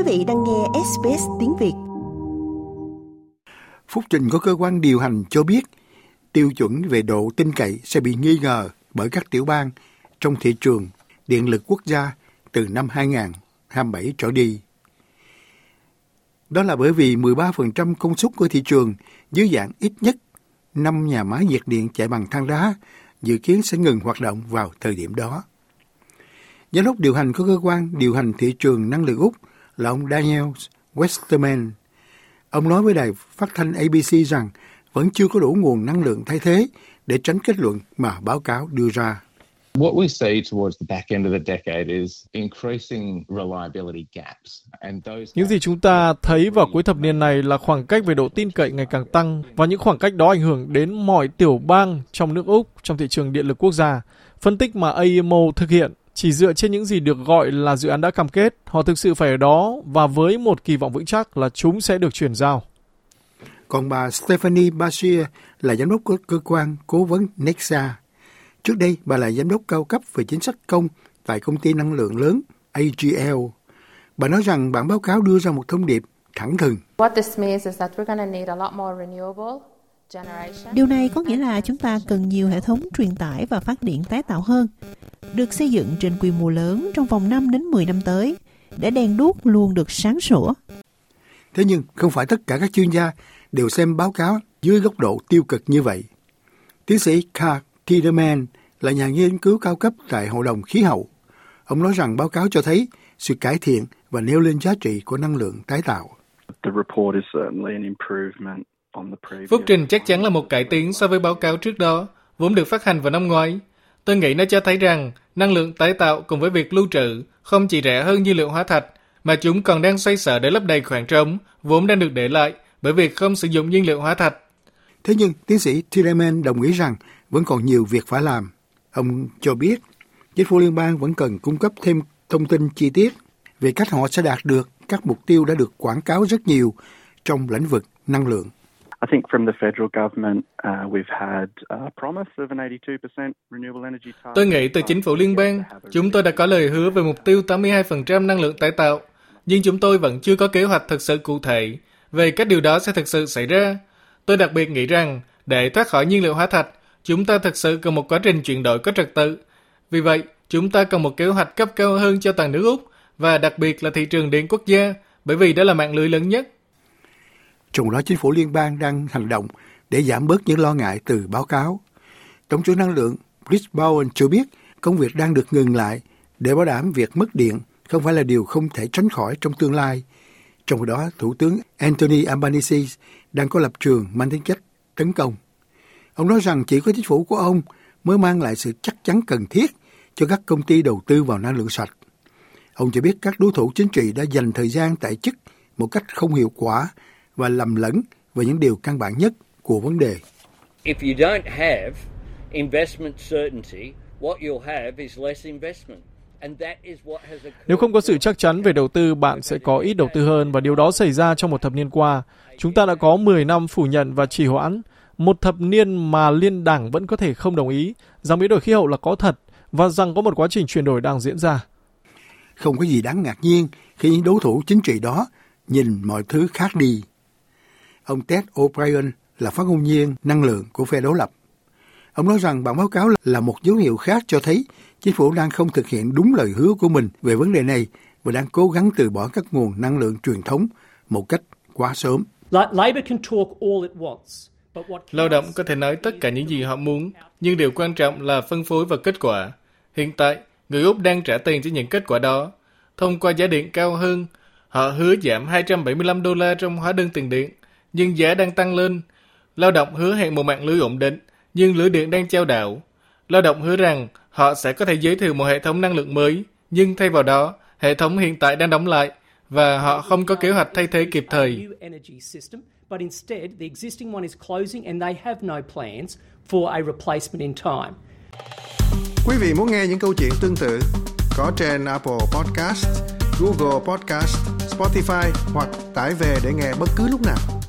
Quý vị đang nghe SBS tiếng Việt. Phúc trình của cơ quan điều hành cho biết, tiêu chuẩn về độ tin cậy sẽ bị nghi ngờ bởi các tiểu bang trong thị trường điện lực quốc gia từ năm 2027 trở đi. Đó là bởi vì 13% công suất của thị trường dưới dạng ít nhất 5 nhà máy nhiệt điện chạy bằng than đá dự kiến sẽ ngừng hoạt động vào thời điểm đó. Giám đốc điều hành của cơ quan điều hành thị trường năng lượng Úc là ông Daniel Westerman. Ông nói với đài phát thanh ABC rằng vẫn chưa có đủ nguồn năng lượng thay thế để tránh kết luận mà báo cáo đưa ra. What we see towards the back end of the decade is increasing reliability gaps. And those Những gì chúng ta thấy vào cuối thập niên này là khoảng cách về độ tin cậy ngày càng tăng và những khoảng cách đó ảnh hưởng đến mọi tiểu bang trong nước Úc trong thị trường điện lực quốc gia. Phân tích mà AEMO thực hiện chỉ dựa trên những gì được gọi là dự án đã cam kết, họ thực sự phải ở đó và với một kỳ vọng vững chắc là chúng sẽ được chuyển giao. Còn bà Stephanie Bashir là giám đốc của cơ quan cố vấn Nexa. Trước đây, bà là giám đốc cao cấp về chính sách công tại công ty năng lượng lớn AGL. Bà nói rằng bản báo cáo đưa ra một thông điệp thẳng thừng. Điều này có nghĩa là chúng ta cần nhiều hệ thống truyền tải và phát điện tái tạo hơn, được xây dựng trên quy mô lớn trong vòng 5 đến 10 năm tới, để đèn đuốc luôn được sáng sủa. Thế nhưng không phải tất cả các chuyên gia đều xem báo cáo dưới góc độ tiêu cực như vậy. Tiến sĩ Carl Tiedemann là nhà nghiên cứu cao cấp tại Hội đồng Khí hậu. Ông nói rằng báo cáo cho thấy sự cải thiện và nêu lên giá trị của năng lượng tái tạo. Phúc trình chắc chắn là một cải tiến so với báo cáo trước đó, vốn được phát hành vào năm ngoái. Tôi nghĩ nó cho thấy rằng năng lượng tái tạo cùng với việc lưu trữ không chỉ rẻ hơn nhiên liệu hóa thạch, mà chúng còn đang xoay sở để lấp đầy khoảng trống vốn đang được để lại bởi việc không sử dụng nhiên liệu hóa thạch. Thế nhưng, tiến sĩ Tilleman đồng ý rằng vẫn còn nhiều việc phải làm. Ông cho biết, chính phủ liên bang vẫn cần cung cấp thêm thông tin chi tiết về cách họ sẽ đạt được các mục tiêu đã được quảng cáo rất nhiều trong lĩnh vực năng lượng. I think from the federal government, uh, we've had a promise of an 82% renewable energy target. Tôi nghĩ từ chính phủ liên bang, chúng tôi đã có lời hứa về mục tiêu 82% năng lượng tái tạo, nhưng chúng tôi vẫn chưa có kế hoạch thực sự cụ thể về cách điều đó sẽ thực sự xảy ra. Tôi đặc biệt nghĩ rằng, để thoát khỏi nhiên liệu hóa thạch, chúng ta thực sự cần một quá trình chuyển đổi có trật tự. Vì vậy, chúng ta cần một kế hoạch cấp cao hơn cho toàn nước Úc và đặc biệt là thị trường điện quốc gia, bởi vì đó là mạng lưới lớn nhất. Trong đó chính phủ liên bang đang hành động để giảm bớt những lo ngại từ báo cáo. Tổng trưởng năng lượng Chris Bowen cho biết công việc đang được ngừng lại để bảo đảm việc mất điện không phải là điều không thể tránh khỏi trong tương lai. Trong đó, Thủ tướng Anthony Albanese đang có lập trường mang tính chất tấn công. Ông nói rằng chỉ có chính phủ của ông mới mang lại sự chắc chắn cần thiết cho các công ty đầu tư vào năng lượng sạch. Ông cho biết các đối thủ chính trị đã dành thời gian tại chức một cách không hiệu quả và lầm lẫn về những điều căn bản nhất của vấn đề. If you don't have investment certainty, what you'll have is less investment. Nếu không có sự chắc chắn về đầu tư, bạn sẽ có ít đầu tư hơn và điều đó xảy ra trong một thập niên qua. Chúng ta đã có 10 năm phủ nhận và trì hoãn, một thập niên mà liên đảng vẫn có thể không đồng ý rằng biến đổi khí hậu là có thật và rằng có một quá trình chuyển đổi đang diễn ra. Không có gì đáng ngạc nhiên khi những đối thủ chính trị đó nhìn mọi thứ khác đi. Ông Ted O'Brien là phát ngôn viên năng lượng của phe đối lập. Ông nói rằng bản báo cáo là một dấu hiệu khác cho thấy chính phủ đang không thực hiện đúng lời hứa của mình về vấn đề này và đang cố gắng từ bỏ các nguồn năng lượng truyền thống một cách quá sớm. Lao động có thể nói tất cả những gì họ muốn, nhưng điều quan trọng là phân phối và kết quả. Hiện tại, người Úc đang trả tiền cho những kết quả đó. Thông qua giá điện cao hơn, họ hứa giảm 275 đô la trong hóa đơn tiền điện, nhưng giá đang tăng lên. Lao động hứa hẹn một mạng lưới ổn định, nhưng lưới điện đang trao đảo. Lao động hứa rằng họ sẽ có thể giới thiệu một hệ thống năng lượng mới, nhưng thay vào đó, hệ thống hiện tại đang đóng lại và họ không có kế hoạch thay thế kịp thời. But instead, the existing one is closing and they have no plans for a replacement in time. Quý vị muốn nghe những câu chuyện tương tự có trên Apple Podcast, Google Podcast, Spotify hoặc tải về để nghe bất cứ lúc nào.